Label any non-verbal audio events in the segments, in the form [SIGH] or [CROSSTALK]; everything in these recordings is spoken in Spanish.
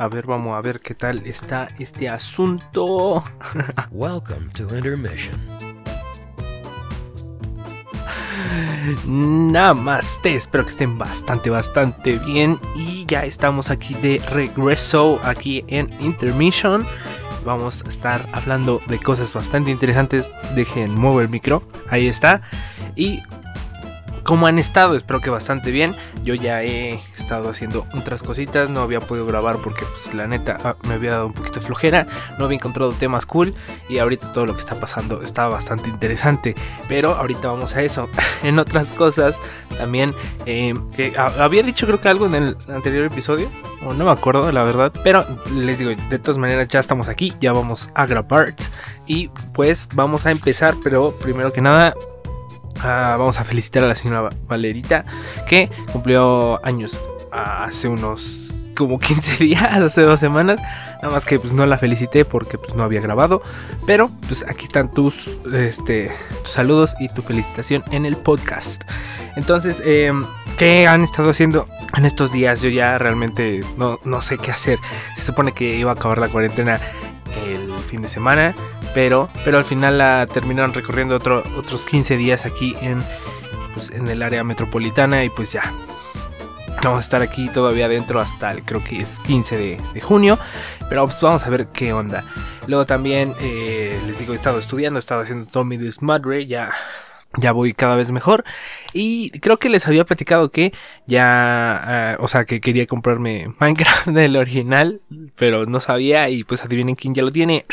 A ver, vamos a ver qué tal está este asunto. [LAUGHS] Welcome to intermission. Namaste, espero que estén bastante, bastante bien. Y ya estamos aquí de regreso, aquí en Intermission. Vamos a estar hablando de cosas bastante interesantes. Dejen mover el micro, ahí está. Y ¿Cómo han estado? Espero que bastante bien. Yo ya he estado haciendo otras cositas. No había podido grabar porque, pues, la neta, ah, me había dado un poquito de flojera. No había encontrado temas cool. Y ahorita todo lo que está pasando está bastante interesante. Pero ahorita vamos a eso. [LAUGHS] en otras cosas, también, eh, que había dicho creo que algo en el anterior episodio. O no me acuerdo, la verdad. Pero les digo, de todas maneras, ya estamos aquí. Ya vamos a grabar. Y pues vamos a empezar. Pero primero que nada, Ah, vamos a felicitar a la señora Valerita que cumplió años hace unos como 15 [LAUGHS] días, hace dos semanas. Nada más que pues no la felicité porque pues no había grabado. Pero pues aquí están tus, este, saludos y tu felicitación en el podcast. Entonces, em, ¿qué han estado haciendo en estos días? Yo ya realmente no, no sé qué hacer. Se supone que iba a acabar la cuarentena fin de semana pero, pero al final la terminaron recorriendo otros 15 días aquí en, pues, en el área metropolitana y pues ya. Vamos a estar aquí todavía dentro hasta el, creo que es 15 de, junio. Pero pues vamos a ver qué onda. Luego también eh, les digo, he estado estudiando, he estado haciendo Tommy this Madre, ya ya voy cada vez mejor. Y creo que les había platicado que ya, uh, o sea, que quería comprarme Minecraft [LAUGHS] del original, pero no sabía y pues adivinen quién ya lo tiene.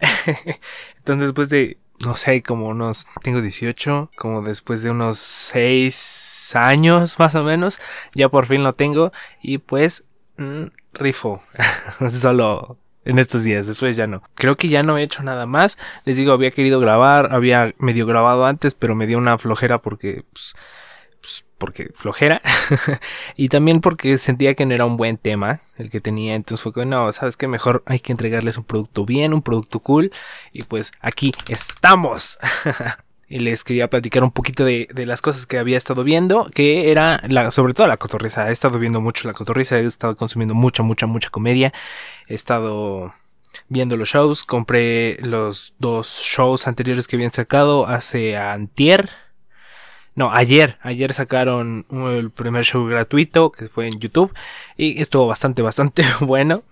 [LAUGHS] Entonces después de, no sé, como unos, tengo 18, como después de unos 6 años más o menos, ya por fin lo tengo y pues, mmm, rifo. [LAUGHS] Solo en estos días, después ya no. Creo que ya no he hecho nada más. Les digo, había querido grabar, había medio grabado antes, pero me dio una flojera porque, pues, pues porque flojera. [LAUGHS] y también porque sentía que no era un buen tema el que tenía. Entonces fue que, no, sabes que mejor hay que entregarles un producto bien, un producto cool. Y pues aquí estamos. [LAUGHS] y les quería platicar un poquito de, de, las cosas que había estado viendo, que era la, sobre todo la cotorriza. He estado viendo mucho la cotorriza, he estado consumiendo mucha, mucha, mucha comedia. He estado viendo los shows, compré los dos shows anteriores que habían sacado hace antier. No, ayer, ayer sacaron el primer show gratuito que fue en YouTube y estuvo bastante, bastante [LAUGHS] bueno.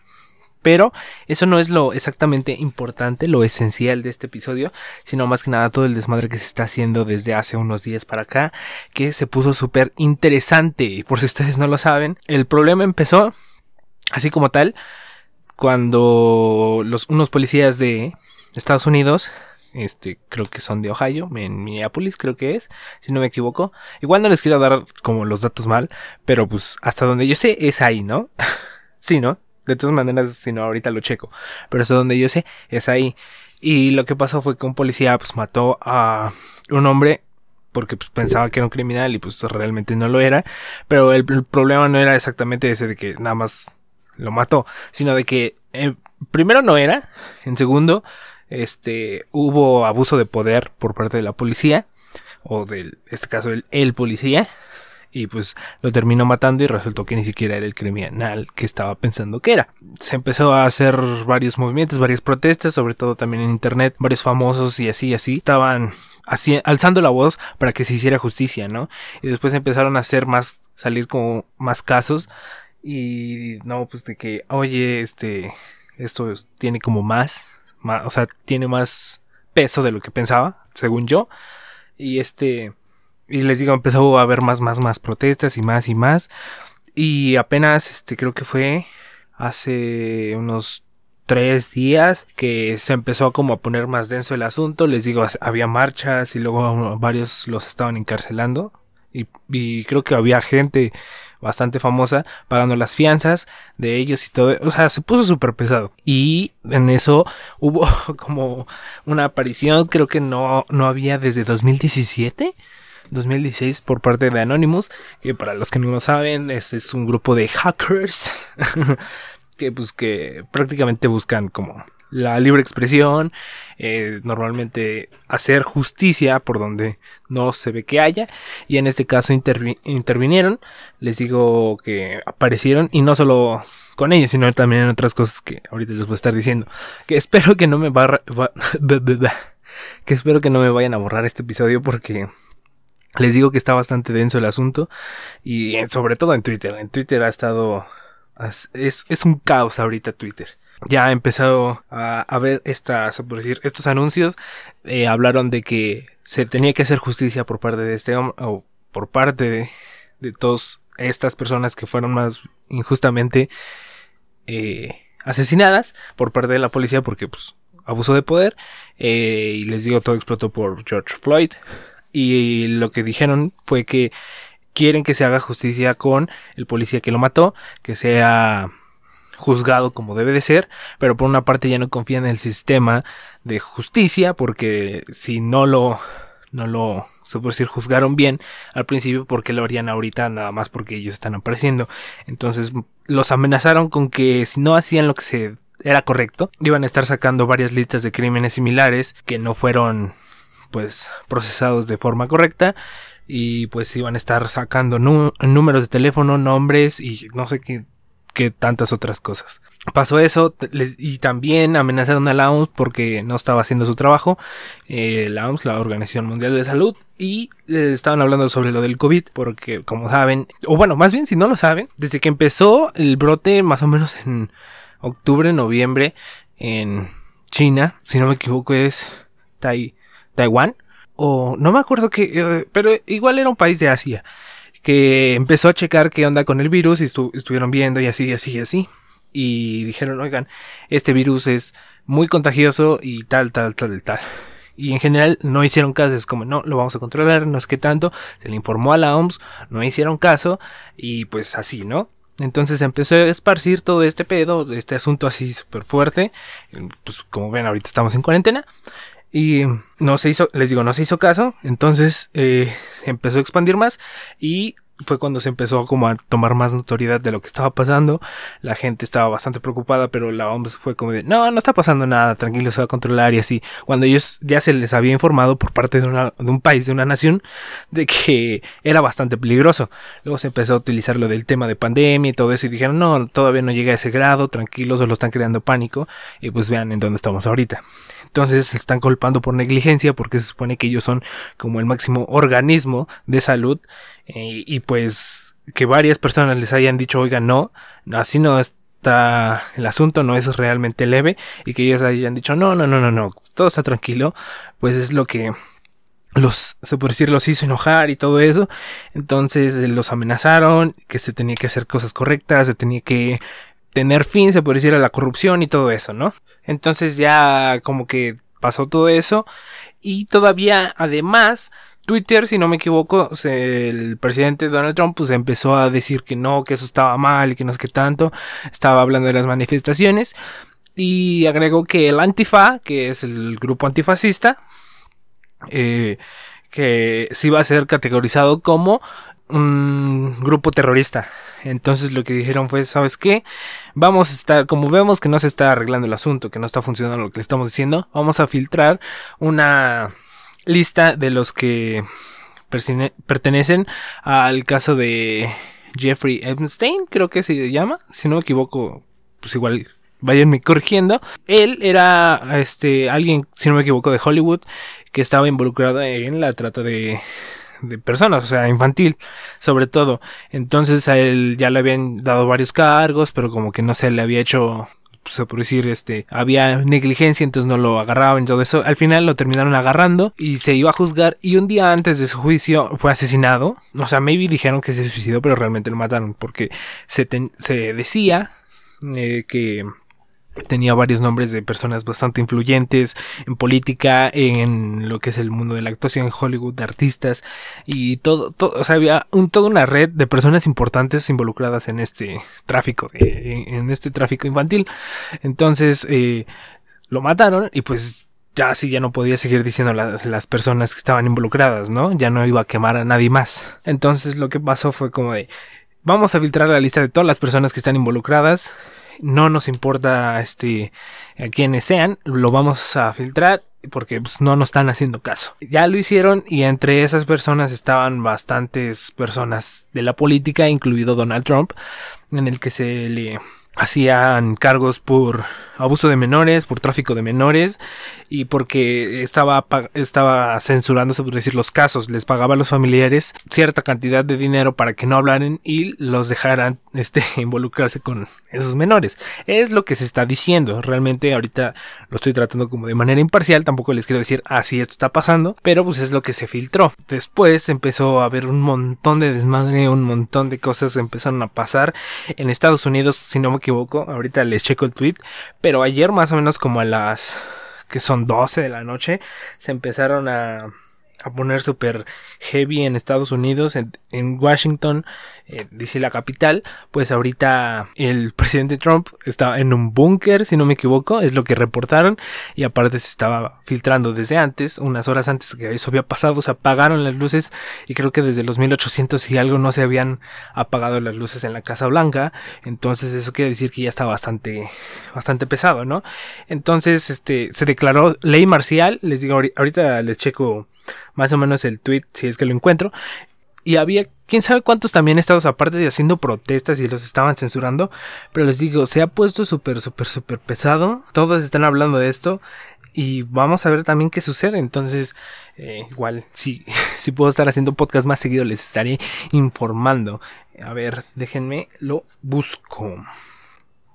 Pero eso no es lo exactamente importante, lo esencial de este episodio, sino más que nada todo el desmadre que se está haciendo desde hace unos días para acá, que se puso súper interesante. Y por si ustedes no lo saben, el problema empezó, así como tal, cuando los, unos policías de Estados Unidos este, creo que son de Ohio, en Minneapolis creo que es, si no me equivoco. Igual no les quiero dar como los datos mal, pero pues hasta donde yo sé es ahí, ¿no? [LAUGHS] sí, ¿no? De todas maneras, si no, ahorita lo checo. Pero hasta donde yo sé, es ahí. Y lo que pasó fue que un policía pues mató a un hombre porque pues, pensaba que era un criminal y pues realmente no lo era. Pero el, problema no era exactamente ese de que nada más lo mató, sino de que eh, primero no era, en segundo, este, hubo abuso de poder por parte de la policía, o del, este caso, el policía, y pues lo terminó matando y resultó que ni siquiera era el criminal que estaba pensando que era. Se empezó a hacer varios movimientos, varias protestas, sobre todo también en internet, varios famosos y así, así, estaban así, alzando la voz para que se hiciera justicia, ¿no? Y después empezaron a hacer más, salir como más casos y no, pues de que, oye, este, esto tiene como más, más o sea, tiene más peso de lo que pensaba, según yo. Y este, y les digo, empezó a haber más, más, más protestas y más y más. Y apenas, este, creo que fue hace unos tres días que se empezó como a poner más denso el asunto. Les digo, había marchas y luego varios los estaban encarcelando. Y, y creo que había gente bastante famosa pagando las fianzas de ellos y todo. O sea, se puso súper pesado. Y en eso [LAUGHS] hubo como una aparición, creo que no, no había desde 2017 2016 por parte de Anonymous, que para los que no lo saben, este es un grupo de hackers [LAUGHS] que pues que prácticamente buscan como la libre expresión, eh, normalmente hacer justicia por donde no se ve que haya, y en este caso intervinieron, les digo que aparecieron, y no solo con ellos, sino también en otras cosas que ahorita les voy a estar diciendo, que espero que no me va, [LAUGHS] que espero que no me vayan a borrar este episodio porque les digo que está bastante denso el asunto, y sobre todo en Twitter, en Twitter ha estado... Es, es un caos ahorita Twitter ya ha empezado a, ver estas, estos anuncios. Eh, hablaron de que se tenía que hacer justicia por parte de este hombre, o por parte de, de todas estas personas que fueron más injustamente eh, asesinadas por parte de la policía porque pues abuso de poder. Eh, y les digo, todo explotó por George Floyd. Y lo que dijeron fue que quieren que se haga justicia con el policía que lo mató, que sea juzgado como debe de ser, pero por una parte ya no confían en el sistema de justicia, porque si no lo, no lo, se decir, juzgaron bien al principio, porque lo harían ahorita nada más porque ellos están apareciendo. Entonces los amenazaron con que si no hacían lo que se era correcto, iban a estar sacando varias listas de crímenes similares que no fueron pues procesados de forma correcta y pues iban a estar sacando números de teléfono, nombres y no sé qué que tantas otras cosas. Pasó eso y también amenazaron a la OMS porque no estaba haciendo su trabajo, eh, la OMS, la Organización Mundial de Salud, y estaban hablando sobre lo del COVID porque como saben, o bueno, más bien si no lo saben, desde que empezó el brote más o menos en octubre, noviembre en China, si no me equivoco es Taiwán, o no me acuerdo que, eh, pero igual era un país de Asia que empezó a checar qué onda con el virus y estuvieron viendo y así, y así, y así. Y dijeron, oigan, este virus es muy contagioso y tal, tal, tal, tal. Y en general no hicieron caso, es como, no, lo vamos a controlar, no es que tanto. Se le informó a la OMS, no hicieron caso y pues así, ¿no? Entonces empezó a esparcir todo este pedo, este asunto así súper fuerte. Pues como ven, ahorita estamos en cuarentena. Y no se hizo, les digo, no se hizo caso. Entonces eh, empezó a expandir más y fue cuando se empezó como a tomar más notoriedad de lo que estaba pasando. La gente estaba bastante preocupada, pero la OMS fue como de, no, no está pasando nada, tranquilo, se va a controlar y así. Cuando ellos ya se les había informado por parte de, una, de un país, de una nación, de que era bastante peligroso. Luego se empezó a utilizar lo del tema de pandemia y todo eso y dijeron, no, todavía no llega a ese grado, tranquilos, solo están creando pánico y pues vean en dónde estamos ahorita. Entonces se están culpando por negligencia porque se supone que ellos son como el máximo organismo de salud eh, y pues que varias personas les hayan dicho, oiga, no, así no está el asunto, no es realmente leve y que ellos hayan dicho, no, no, no, no, no, todo está tranquilo, pues es lo que los, se puede decir, los hizo enojar y todo eso. Entonces eh, los amenazaron, que se tenía que hacer cosas correctas, se tenía que tener fin, se puede decir, a la corrupción y todo eso, ¿no? Entonces ya como que pasó todo eso y todavía además Twitter, si no me equivoco, el presidente Donald Trump pues empezó a decir que no, que eso estaba mal y que no es que tanto, estaba hablando de las manifestaciones y agregó que el Antifa, que es el grupo antifascista, eh, que sí va a ser categorizado como un grupo terrorista. Entonces lo que dijeron fue, ¿sabes qué? Vamos a estar, como vemos que no se está arreglando el asunto, que no está funcionando lo que le estamos diciendo, vamos a filtrar una lista de los que pertenecen al caso de Jeffrey Epstein, creo que se llama, si no me equivoco, pues igual vayanme corrigiendo. Él era este alguien, si no me equivoco, de Hollywood que estaba involucrado en la trata de de personas, o sea, infantil, sobre todo. Entonces a él ya le habían dado varios cargos, pero como que no se le había hecho se por decir, este, había negligencia, entonces no lo agarraban y todo eso. Al final lo terminaron agarrando y se iba a juzgar. Y un día antes de su juicio fue asesinado. O sea, maybe dijeron que se suicidó, pero realmente lo mataron porque se, se decía eh, que tenía varios nombres de personas bastante influyentes en política, en lo que es el mundo de la actuación en Hollywood, de artistas y todo, todo o sea, había un, toda una red de personas importantes involucradas en este tráfico, en este tráfico infantil. Entonces, eh, lo mataron y pues ya así ya no podía seguir diciendo las, las personas que estaban involucradas, ¿no? Ya no iba a quemar a nadie más. Entonces lo que pasó fue como de, vamos a filtrar la lista de todas las personas que están involucradas no nos importa este a quienes sean, lo vamos a filtrar porque pues, no nos están haciendo caso. Ya lo hicieron y entre esas personas estaban bastantes personas de la política, incluido Donald Trump, en el que se le hacían cargos por abuso de menores, por tráfico de menores y porque estaba, estaba censurándose, por decir, los casos. Les pagaba a los familiares cierta cantidad de dinero para que no hablaran y los dejaran este, [LAUGHS] involucrarse con esos menores. Es lo que se está diciendo. Realmente ahorita lo estoy tratando como de manera imparcial. Tampoco les quiero decir así esto está pasando, pero pues es lo que se filtró. Después empezó a haber un montón de desmadre, un montón de cosas empezaron a pasar en Estados Unidos, si no me Ahorita les checo el tweet pero ayer más o menos como a las que son 12 de la noche se empezaron a a poner súper heavy en Estados Unidos, Washington, eh, dice la capital, pues ahorita el presidente Trump está en un búnker, si no me equivoco, es lo que reportaron, y aparte se estaba filtrando desde antes, unas horas antes que eso había pasado, se apagaron las luces, y creo que desde los 1800 y algo no se habían apagado las luces en la Casa Blanca, entonces eso quiere decir que ya está bastante, bastante pesado, ¿no? Entonces, este, se declaró ley marcial, les digo, ahorita les checo más o menos el tweet si es que lo encuentro. Y había quién sabe cuántos también estados aparte de haciendo protestas y los estaban censurando. Pero les digo, se ha puesto súper, súper, súper pesado. Todos están hablando de esto. Y vamos a ver también qué sucede. Entonces, eh, igual, si, [LAUGHS] si puedo estar haciendo podcast más seguido, les estaré informando. A ver, déjenme, lo busco.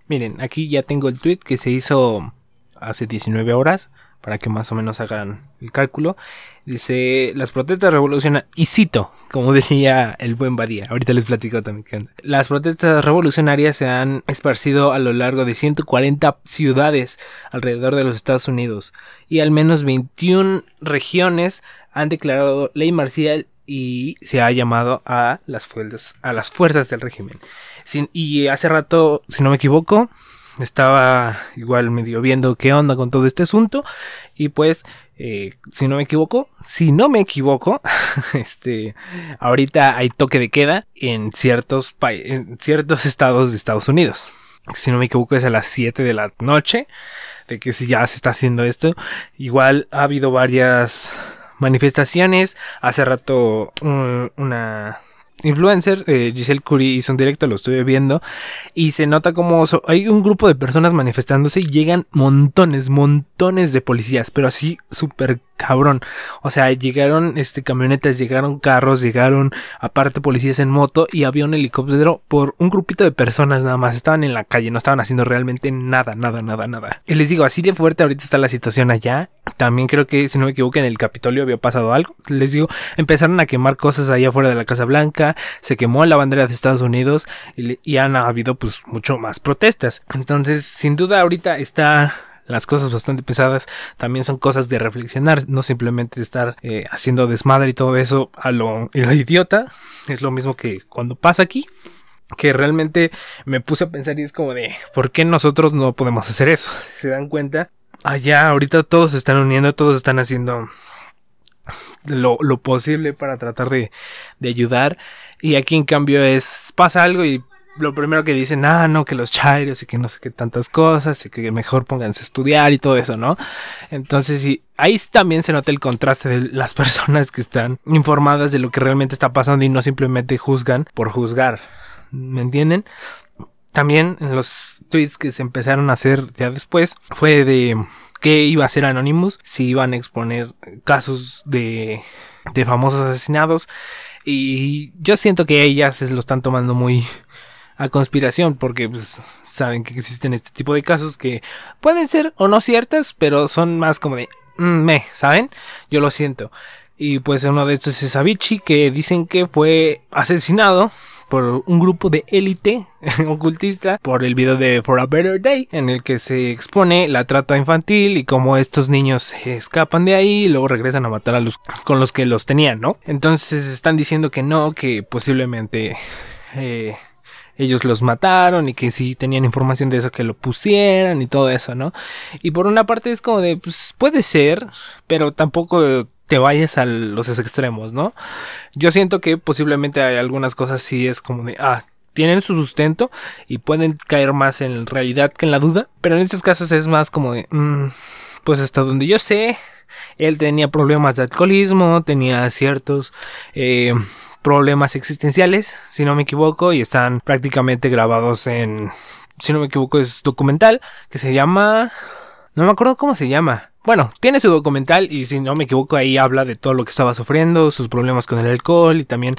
Miren, aquí ya tengo el tweet que se hizo hace 19 horas para que más o menos hagan el cálculo. Dice, las protestas revolucionarias, y cito, como [LAUGHS] decía el buen Badía, ahorita les platico también Las protestas revolucionarias se han esparcido a lo largo de 140 ciudades alrededor de los Estados Unidos y al menos 21 regiones han declarado ley marcial y se ha llamado a las fuerzas, a las fuerzas del régimen. y hace rato, si no me equivoco, estaba igual medio viendo qué onda con todo este asunto. Y pues eh, si no me equivoco si no me equivoco [LAUGHS] este ahorita hay toque de queda en ciertos en ciertos estados de Estados Unidos. Si no me equivoco es a las 7 de la noche de que si ya se está haciendo esto. Igual ha habido varias manifestaciones. Hace rato una influencer, eh, Giselle Curry hizo un directo, lo estuve viendo, y se nota como hay un grupo de personas manifestándose y llegan montones, montones de policías, pero así súper cabrón. O sea, llegaron este camionetas, llegaron carros, llegaron aparte policías en moto y había un helicóptero por un grupito de personas nada más. Estaban en la calle, no estaban haciendo realmente nada, nada, nada, nada. Y les digo, así de fuerte ahorita está la situación allá. También creo que, si no me equivoco, en el Capitolio había pasado algo. Les digo, empezaron a quemar cosas allá afuera de la Casa Blanca, se quemó la bandera de Estados Unidos y, y han habido pues mucho más protestas. Entonces, sin duda ahorita está las cosas bastante pesadas también son cosas de reflexionar, no simplemente estar eh, haciendo desmadre y todo eso a lo, idiota. Es lo mismo que cuando pasa aquí que realmente me puse a pensar y es como de, ¿por qué nosotros no podemos hacer eso? [LAUGHS] ¿Se dan cuenta? Allá ahorita todos se están uniendo, todos están haciendo lo, lo posible para tratar de, de ayudar. Y aquí en cambio es, pasa algo y lo primero que dicen, ah, no, que los chairos y que no sé qué tantas cosas y que mejor pónganse a estudiar y todo eso, ¿no? Entonces, sí, ahí también se nota el contraste de las [LAUGHS] personas que están informadas de lo que realmente está pasando y no simplemente juzgan por juzgar, ¿me entienden? También en los tweets que se empezaron a hacer ya después fue de qué iba a hacer Anonymous, si iban a exponer casos de, de famosos asesinados y yo siento que ellas se lo están tomando muy a conspiración porque pues, saben que existen este tipo de casos que pueden ser o no ciertas, pero son más como de mm, me, ¿saben? Yo lo siento. Y pues uno de estos es Avicii que dicen que fue asesinado por un grupo de élite [LAUGHS] ocultista por el video de For a Better Day en el que se expone la trata infantil y cómo estos niños escapan de ahí y luego regresan a matar a los con los que los tenían, ¿no? Entonces están diciendo que no, que posiblemente eh, ellos los mataron y que si tenían información de eso que lo pusieran y todo eso, ¿no? Y por una parte es como de, pues puede ser, pero tampoco te vayas a los extremos, ¿no? Yo siento que posiblemente hay algunas cosas sí es como de, ah, tienen su sustento y pueden caer más en realidad que en la duda. Pero en estos casos es más como de, mm, pues hasta donde yo sé, él tenía problemas de alcoholismo, tenía ciertos eh, problemas existenciales, si no me equivoco, y están prácticamente grabados en, si no me equivoco, es documental que se llama, no me acuerdo cómo se llama. Bueno, tiene su documental y si no me equivoco ahí habla de todo lo que estaba sufriendo, sus problemas con el alcohol y también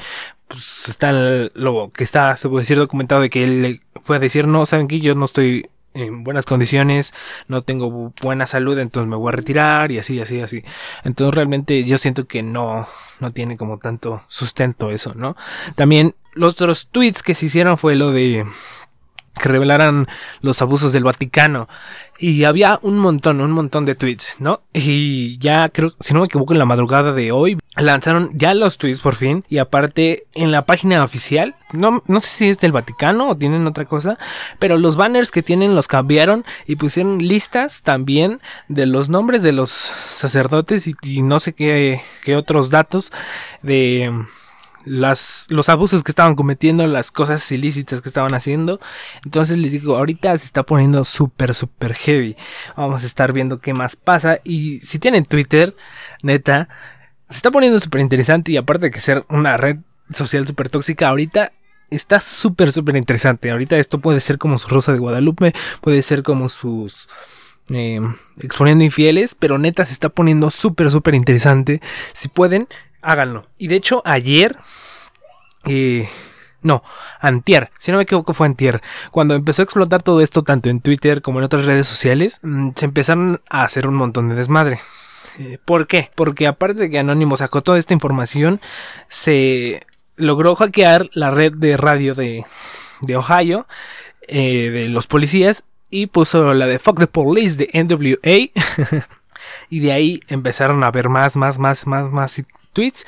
pues, está lo que está, se puede decir, documentado de que él fue a decir, no, saben que yo no estoy en buenas condiciones, no tengo buena salud, entonces me voy a retirar y así, así, así. Entonces realmente yo siento que no, no tiene como tanto sustento eso, ¿no? También los otros tweets que se hicieron fue lo de que revelaran los abusos del Vaticano. Y había un montón, un montón de tweets, ¿no? Y ya creo, si no me equivoco, en la madrugada de hoy lanzaron ya los tweets por fin. Y aparte, en la página oficial, no, no sé si es del Vaticano o tienen otra cosa, pero los banners que tienen los cambiaron y pusieron listas también de los nombres de los sacerdotes y, no sé qué, qué otros datos de las, los abusos que estaban cometiendo, las cosas ilícitas que estaban haciendo. Entonces les digo, ahorita se está poniendo súper, súper heavy. Vamos a estar viendo qué más pasa. Y si tienen Twitter, neta, se está poniendo súper interesante. Y aparte de que ser una red social súper tóxica, ahorita está súper, súper interesante. Ahorita esto puede ser como su Rosa de Guadalupe, puede ser como sus... Eh, exponiendo infieles, pero neta se está poniendo súper, súper interesante. Si pueden, háganlo. Y de hecho, ayer, eh, no, antier, si no me equivoco fue antier, cuando empezó a explotar todo esto tanto en Twitter como en otras redes sociales, mm, se empezaron a hacer un montón de desmadre. Eh, ¿Por qué? Porque aparte de que Anonymous sacó toda esta información, se logró hackear la red de radio de, de Ohio, eh, de los policías, y puso la de Fuck the Police de NWA. [LAUGHS] y de ahí empezaron a ver más, más, más, más, más tweets.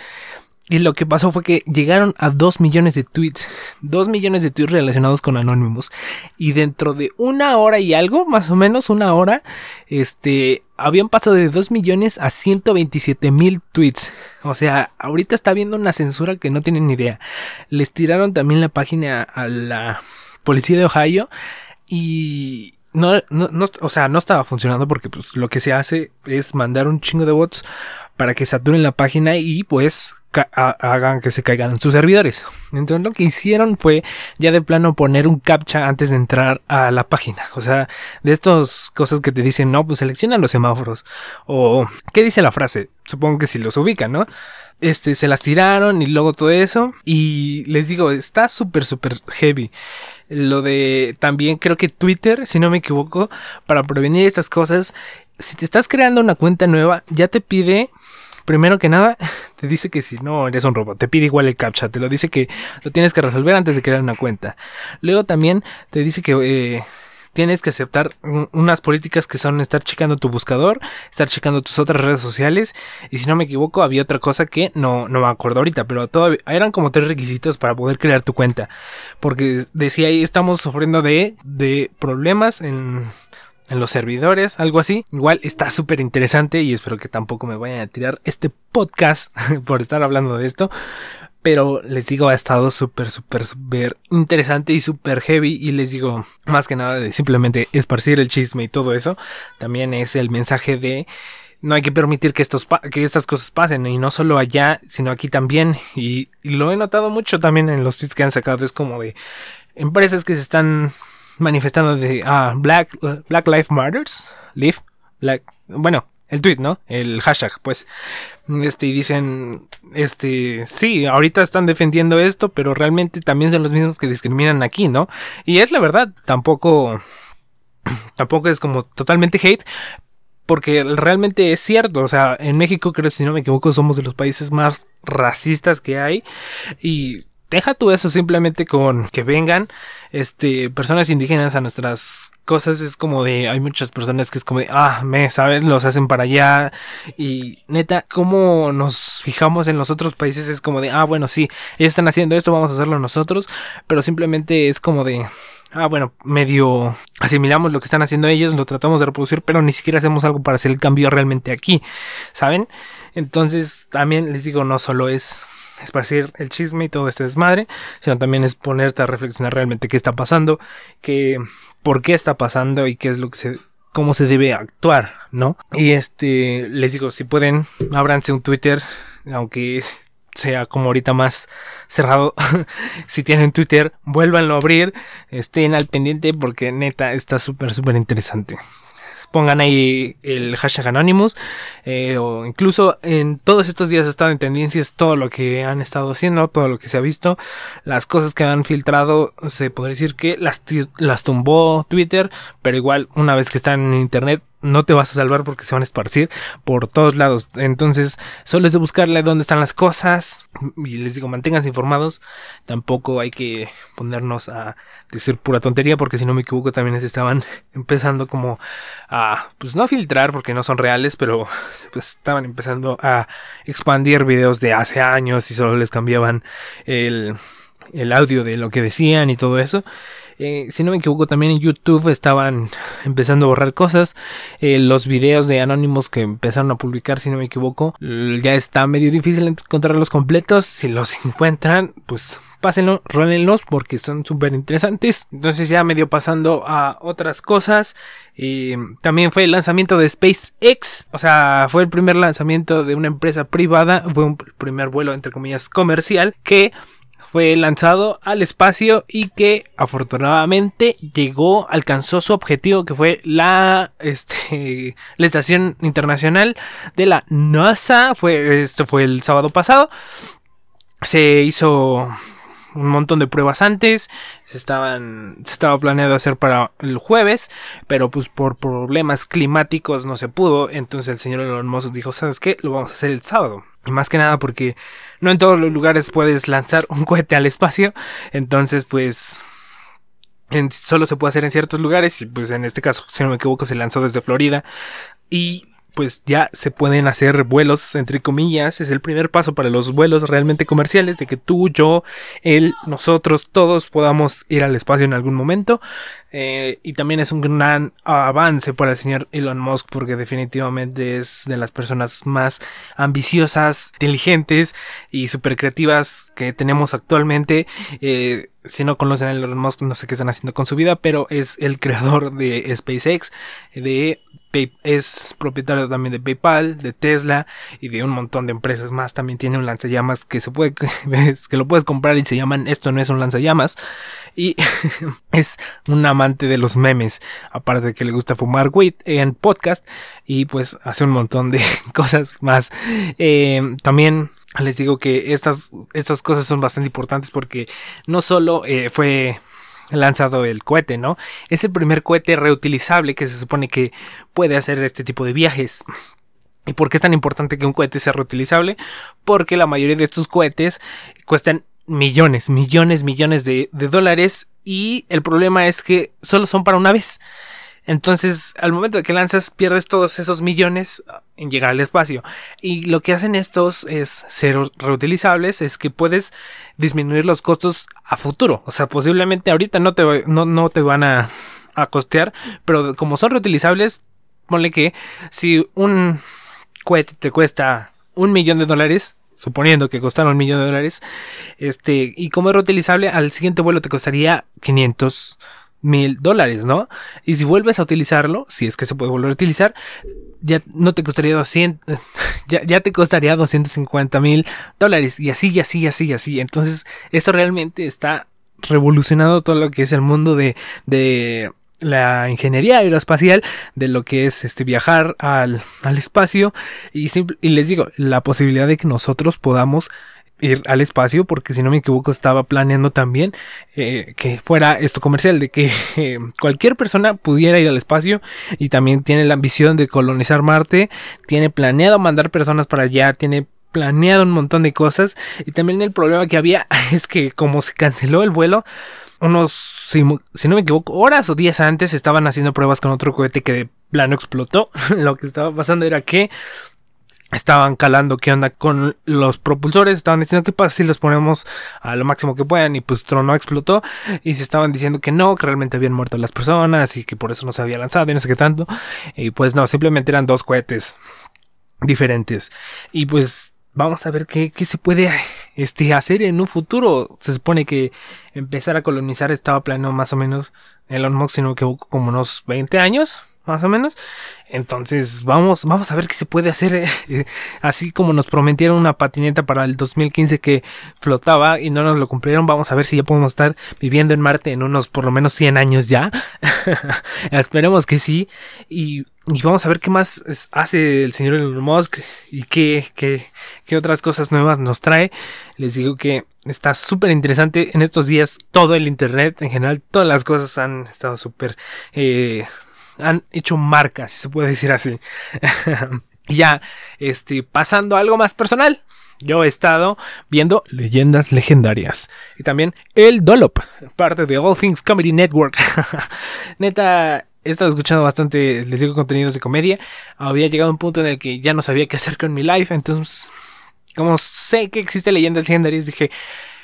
Y lo que pasó fue que llegaron a 2 millones de tweets. 2 millones de tweets relacionados con Anonymous. Y dentro de una hora y algo, más o menos una hora, este, habían pasado de 2 millones a 127 mil tweets. O sea, ahorita está habiendo una censura que no tienen ni idea. Les tiraron también la página a la policía de Ohio. Y no, no, no, o sea, no estaba funcionando porque pues lo que se hace es mandar un chingo de bots para que saturen la página y pues hagan que se caigan sus servidores. Entonces lo que hicieron fue ya de plano poner un captcha antes de entrar a la página. O sea, de estas cosas que te dicen, no, pues selecciona los semáforos. O, ¿qué dice la frase? Supongo que si los ubican, ¿no? Este, se las tiraron y luego todo eso. Y les digo, está súper, súper heavy. Lo de también creo que Twitter, si no me equivoco, para prevenir estas cosas, si te estás creando una cuenta nueva, ya te pide, primero que nada, [LAUGHS] te dice que si no eres un robot, te pide igual el captcha, te lo dice que lo tienes que resolver antes de crear una cuenta. Luego también te dice que eh, tienes que aceptar unas políticas que son estar checando tu buscador, estar checando tus otras redes sociales. Y si no me equivoco, había otra cosa que no, no me acuerdo ahorita, pero todavía eran como tres requisitos para poder crear tu cuenta. Porque decía ahí estamos sufriendo de, de problemas en, en los servidores, algo así. Igual está súper interesante y espero que tampoco me vayan a tirar este podcast [LAUGHS] por estar hablando de esto. Pero les digo, ha estado súper, súper, súper interesante y súper heavy. Y les digo, más que nada de simplemente esparcir el chisme y todo eso. También es el mensaje de no hay que permitir que, estos que estas cosas pasen. Y no solo allá, sino aquí también. Y, lo he notado mucho también en los tweets que han sacado. Es como de empresas que se están manifestando de ah, Black, Black Lives Matters. Live. Black. Bueno, el tweet, ¿no? El hashtag, pues. Este, y dicen, este, sí, ahorita están defendiendo esto, pero realmente también son los mismos que discriminan aquí, ¿no? Y es la verdad, tampoco, tampoco es como totalmente hate, porque realmente es cierto, o sea, en México creo, si no me equivoco, somos de los países más racistas que hay y deja tú eso simplemente con que vengan este personas indígenas a nuestras cosas es como de hay muchas personas que es como de ah me sabes los hacen para allá. Y neta cómo nos fijamos en los otros países es como de ah bueno sí ellos están haciendo esto vamos a hacerlo nosotros. Pero simplemente es como de ah, bueno, medio asimilamos lo que están haciendo ellos, lo tratamos de reproducir, pero ni siquiera hacemos algo para hacer el cambio realmente aquí, ¿saben? Entonces, también les digo, no solo es esparcir el chisme y todo este desmadre, sino también es ponerte a reflexionar realmente qué está pasando, qué, por qué está pasando y qué es lo que se, cómo se debe actuar, ¿no? Y este, les digo, si pueden, ábranse un Twitter, aunque sea como ahorita más cerrado. [LAUGHS] si tienen Twitter, vuélvanlo a abrir. Estén al pendiente porque neta está súper, súper interesante pongan ahí el hashtag Anonymous. Eh, o incluso en todos estos días ha estado en tendencias todo lo que han estado haciendo, todo lo que se ha visto, las cosas que han filtrado, se podría decir que las, las tumbó Twitter, pero igual una vez que están en internet no te vas a salvar porque se van a esparcir por todos lados. Entonces, solo es de buscarle dónde están las cosas. Y les digo, manténganse informados. Tampoco hay que ponernos a decir pura tontería porque si no me equivoco también se estaban [LAUGHS] empezando como a, pues no a filtrar porque no son reales, pero [LAUGHS] pues estaban empezando a expandir videos de hace años y solo les cambiaban el, el audio de lo que decían y todo eso. Eh, si no me equivoco, también en YouTube estaban empezando a borrar cosas. Eh, los videos de anónimos que empezaron a publicar, si no me equivoco, ya está medio difícil encontrarlos completos. Si los encuentran, pues pásenlo, rólenlos porque son súper interesantes. Entonces ya medio pasando a otras cosas. También fue el lanzamiento de SpaceX. O sea, fue el primer lanzamiento de una empresa privada. Fue un primer vuelo, entre comillas, comercial que fue lanzado al espacio y que afortunadamente llegó, alcanzó su objetivo que fue la, [LAUGHS] este, estación internacional de la NASA. Fue, esto fue el sábado pasado. Se hizo un montón de pruebas antes. Se estaban. Se estaba planeado hacer para el jueves. Pero pues por problemas climáticos no se pudo. Entonces el señor Elon Musk dijo. ¿Sabes qué? Lo vamos a hacer el sábado. Y más que nada porque no en todos los lugares puedes lanzar un cohete al espacio. Entonces, pues. solo se puede hacer en ciertos lugares. Y pues en este caso, si no me equivoco, se lanzó desde Florida. Y pues ya se pueden hacer vuelos, entre comillas, es el primer paso para los vuelos realmente comerciales, de que tú, yo, él, nosotros, todos podamos ir al espacio en algún momento. Eh, y también es un gran avance para el señor Elon Musk, porque definitivamente es de las personas más ambiciosas, inteligentes y super creativas que tenemos actualmente. Eh, si no conocen a Elon Musk, no sé qué están haciendo con su vida, pero es el [LAUGHS] creador de SpaceX, de es propietario también de PayPal, de Tesla y de un montón de empresas más. También tiene un lanzallamas que se puede, [LAUGHS] que lo puedes comprar y se llaman Esto no es un lanzallamas. Y [LAUGHS] es un amante de los memes. Aparte de que le gusta fumar weed en podcast y pues hace un montón de cosas más. Eh, también les digo que estas, estas cosas son bastante importantes porque no solo eh, fue lanzado el cohete, ¿no? Es el primer cohete reutilizable que se supone que puede hacer este tipo de viajes. ¿Y por qué es tan importante que un cohete sea reutilizable? Porque la mayoría de estos cohetes cuestan millones, millones, millones de, de dólares y el problema es que solo son para una vez. Entonces, al momento de que lanzas, pierdes todos esos millones en llegar al espacio. Y lo que hacen estos es ser reutilizables, es que puedes disminuir los costos a futuro. O sea, posiblemente ahorita no te, no, te van a, a costear, pero como son reutilizables, ponle que si un cohete te cuesta un millón de dólares, suponiendo que costara un millón de dólares, este, y como es reutilizable, al siguiente vuelo te costaría 500 mil dólares, ¿no? Y si vuelves a utilizarlo, si es que se puede volver a utilizar, ya no te costaría 200, [LAUGHS] ya, ya te costaría 250 mil dólares y así, y así, así, y así. Entonces, esto realmente está revolucionando todo lo que es el mundo de, de la ingeniería aeroespacial, de lo que es este viajar al, al espacio y, y les digo, la posibilidad de que nosotros podamos ir al espacio porque si no me equivoco estaba planeando también eh, que fuera esto comercial de que [LAUGHS] eh, cualquier persona pudiera ir al espacio y también tiene la ambición de colonizar Marte tiene planeado mandar personas para allá tiene planeado un montón de cosas y también el problema que había [LAUGHS] es que como se canceló el vuelo unos si, si no me equivoco horas o días antes estaban haciendo pruebas con otro cohete que de plano explotó. [LAUGHS] Lo que estaba pasando era que estaban calando qué onda con los propulsores, estaban diciendo que pasa si los ponemos a lo máximo que puedan y pues Trono explotó y se estaban diciendo que no, que realmente habían muerto las personas y que por eso no se había lanzado y no sé qué tanto y pues no, simplemente eran dos cohetes diferentes. Y pues vamos a ver qué, qué se puede este, hacer en un futuro. Se supone que empezar a colonizar estaba planeado más o menos Elon Musk, si no me como unos 20 años más o menos. Entonces, vamos, vamos a ver qué se puede hacer. Eh, [LAUGHS] así como nos prometieron una patineta para el 2015 que flotaba y no nos lo cumplieron. Vamos a ver si ya podemos estar viviendo en Marte en unos por lo menos 100 años ya. [LAUGHS] Esperemos que sí. Y, vamos a ver qué más hace el señor Elon Musk y qué, qué, qué otras cosas nuevas nos trae. Les digo que está súper interesante en estos días. Todo el Internet en general, todas las cosas han estado súper... Eh, han hecho marcas, si se puede decir así. [LAUGHS] ya, este, pasando a algo más personal. Yo he estado viendo leyendas legendarias. Y también el Dolop, parte de All Things Comedy Network. [LAUGHS] Neta, he estado escuchando bastante, les digo, contenidos de comedia. Había llegado a un punto en el que ya no sabía qué hacer con mi life. Entonces, como sé que existe leyendas legendarias, dije,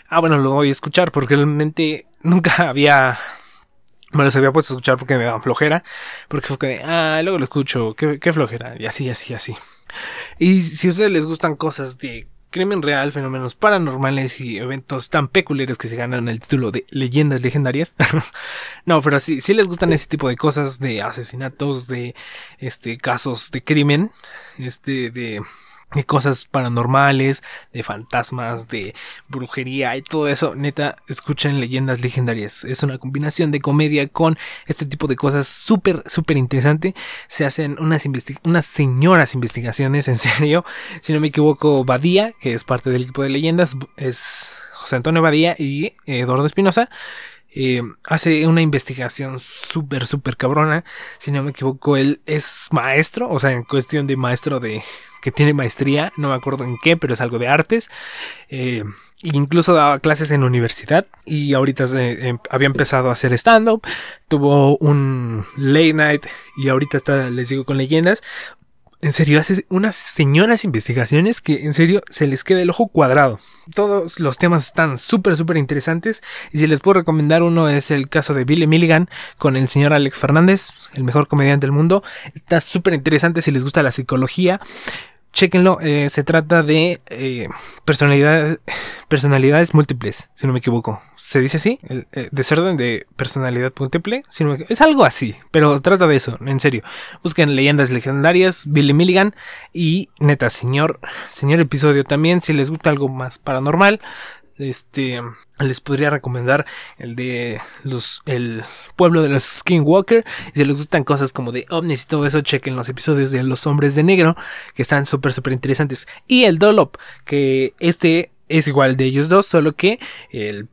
ah, bueno, lo voy a escuchar porque realmente nunca había me los había puesto a escuchar porque me daban flojera. Porque fue que, ah, luego lo escucho, qué, flojera. Y así, así, así. Y si a ustedes les gustan cosas de crimen real, fenómenos paranormales y eventos tan peculiares que se ganan el título de leyendas legendarias. [LAUGHS] no, pero sí, si les gustan ese tipo de cosas de asesinatos, de este casos de crimen, este de de cosas paranormales, de fantasmas, de brujería y todo eso. Neta, escuchen leyendas legendarias. Es una combinación de comedia con este tipo de cosas súper, súper interesante. Se hacen unas, unas señoras investigaciones, [LAUGHS] en serio. Si no me equivoco, Badía, que es parte del equipo de leyendas, es José Antonio Badía y Eduardo Espinosa. Eh, hace una investigación súper, súper cabrona. Si no me equivoco, él es maestro, o sea, en cuestión de maestro de que tiene maestría, no me acuerdo en qué, pero es algo de artes. Eh, incluso daba clases en universidad y ahorita em, había empezado a hacer stand-up. Tuvo un late night y ahorita está, les digo, con leyendas. En serio, hace unas señoras investigaciones que en serio se les queda el ojo cuadrado. Todos los temas están súper, súper interesantes. Y si les puedo recomendar uno es el caso de Billy Milligan con el señor Alex Fernández, el mejor comediante del mundo. Está súper interesante si les gusta la psicología. Chequenlo, eh, se trata de eh, personalidades, múltiples, si no me equivoco. ¿Se dice así? El, eh, desorden de personalidad múltiple. Si no es algo así, pero trata de eso, en serio. Busquen leyendas legendarias, Billy Milligan y neta, señor, señor episodio también, si les gusta algo más paranormal, este les podría recomendar el de los el pueblo de los skinwalker. Y si les gustan cosas como de ovnis y todo eso chequen los episodios de los hombres de negro que están súper súper interesantes. Y el dolop que este es igual de ellos dos solo que el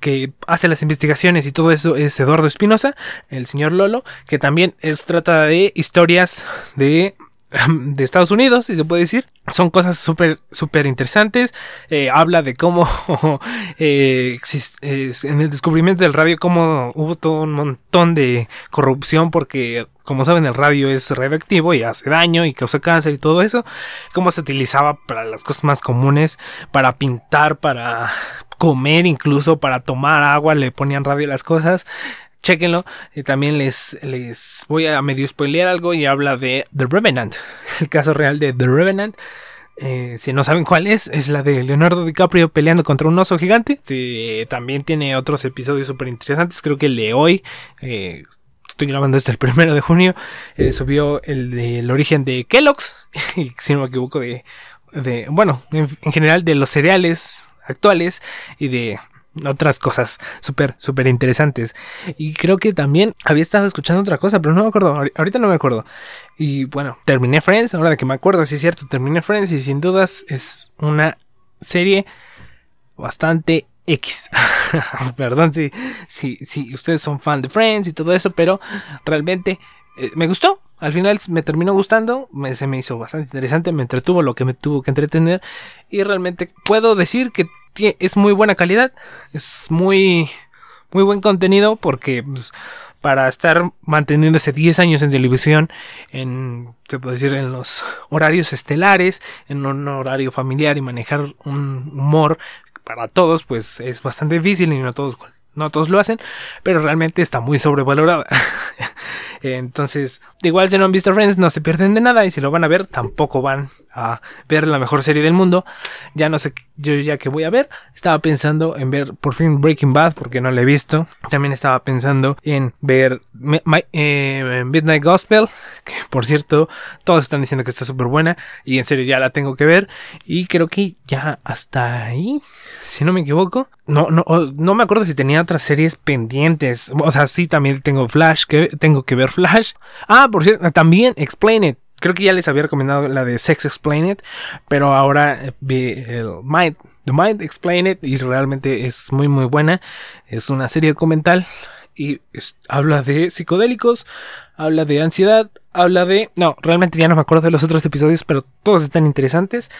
que hace las investigaciones y todo eso es Eduardo Espinosa, el señor Lolo, que también es, trata de historias de [LAUGHS] de Estados Unidos, si se puede decir. Son cosas súper, súper interesantes. Eh, habla de cómo [LAUGHS] eh, en el descubrimiento del radio, cómo hubo todo un montón de corrupción porque, como saben, el radio es radioactivo y hace daño y causa cáncer y todo eso. Cómo se utilizaba para las cosas más comunes, para pintar, para comer, incluso para tomar agua, le ponían radio a las cosas chequenlo. Y también les, les voy a medio spoilear algo y habla de The Revenant, [LAUGHS] el caso real de The Revenant. Eh, si no saben cuál es, es la de Leonardo DiCaprio peleando contra un oso gigante. también tiene otros episodios súper interesantes. Creo que el de hoy, eh, estoy grabando este el primero de junio, eh, subió el del origen de Kellogg's. [LAUGHS] Y si no me equivoco, de, de bueno, en general de los cereales actuales y de otras cosas súper, súper interesantes. Y creo que también había estado escuchando otra cosa, pero no me acuerdo. Ahorita no me acuerdo. Y bueno, terminé Friends. Ahora de que me acuerdo, sí es cierto, terminé Friends y sin dudas es una serie bastante X. [LAUGHS] Perdón si, si, si ustedes son fan de Friends y todo eso, pero realmente eh, me gustó. Al final me terminó gustando, se me hizo bastante interesante, me entretuvo lo que me tuvo que entretener y realmente puedo decir que es muy buena calidad, es muy muy buen contenido porque pues, para estar manteniéndose 10 años en televisión, en, se puede decir, en los horarios estelares, en un horario familiar y manejar un humor para todos, pues es bastante difícil y no todos, no todos lo hacen, pero realmente está muy sobrevalorada. [LAUGHS] Entonces, igual si no han visto Friends, no se pierden de nada. Y si lo van a ver, tampoco van a ver la mejor serie del mundo. Ya no sé yo ya que voy a ver. Estaba pensando en ver por fin Breaking Bad, porque no la he visto. También estaba pensando en ver eh, Midnight Gospel, que por cierto, todos están diciendo que está súper buena. Y en serio, ya la tengo que ver. Y creo que ya hasta ahí, si no me equivoco. No, no, no me acuerdo si tenía otras series pendientes. O sea, sí, también tengo Flash, que tengo que ver Flash. Ah, por cierto, también Explain It. Creo que ya les había recomendado la de Sex Explain It, pero ahora vi el Mind, The Mind Explain It y realmente es muy muy buena. Es una serie documental y habla de psicodélicos, habla de ansiedad, habla de... No, realmente ya no me acuerdo de los otros episodios, pero todos están interesantes.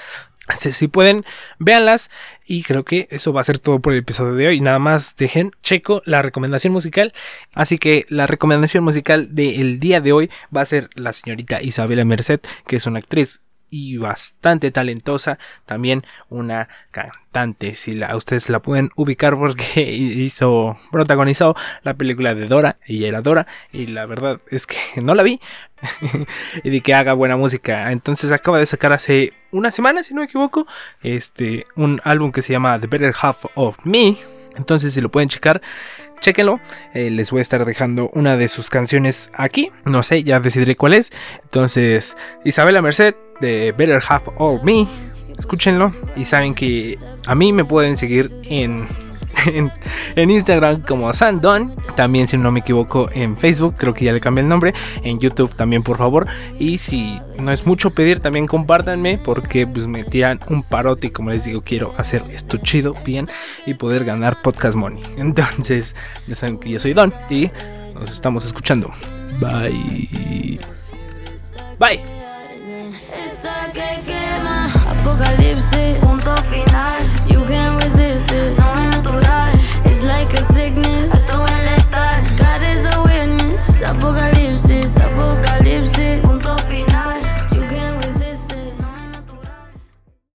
Si, pueden, véanlas. Y creo que eso va a ser todo por el episodio de hoy. Nada más dejen checo la recomendación musical. Así que la recomendación musical del día de hoy va a ser la señorita Isabela Merced, que es una actriz y bastante talentosa. También una cantante. Si la, ustedes la pueden ubicar porque [LAUGHS] hizo, protagonizó la película de Dora. Y era Dora. Y la verdad es que [LAUGHS] no la vi. [LAUGHS] y de que haga buena música. Entonces acaba de sacar hace una semana, si no me equivoco, este, un álbum que se llama The Better Half of Me. Entonces si lo pueden checar, chequenlo. Eh, les voy a estar dejando una de sus canciones aquí. No sé, ya decidiré cuál es. Entonces, Isabela Merced de Better Half of Me. Escúchenlo y saben que a mí me pueden seguir [LAUGHS] en en, Instagram como Sandon. También, si no me equivoco, en Facebook. Creo que ya le cambié el nombre. En YouTube también, por favor. Y si no es mucho pedir, también compártanme. Porque pues me tiran un parote. Y como les digo, quiero hacer esto chido, bien. Y poder ganar podcast money. [LAUGHS] Entonces, ya saben que yo soy Don. Y nos estamos escuchando. Bye. Bye. que quema. Apocalipsis, punto final. You can't resist it, no es natural. It's like a sickness, esto es letal. God is a witness, apocalipsis.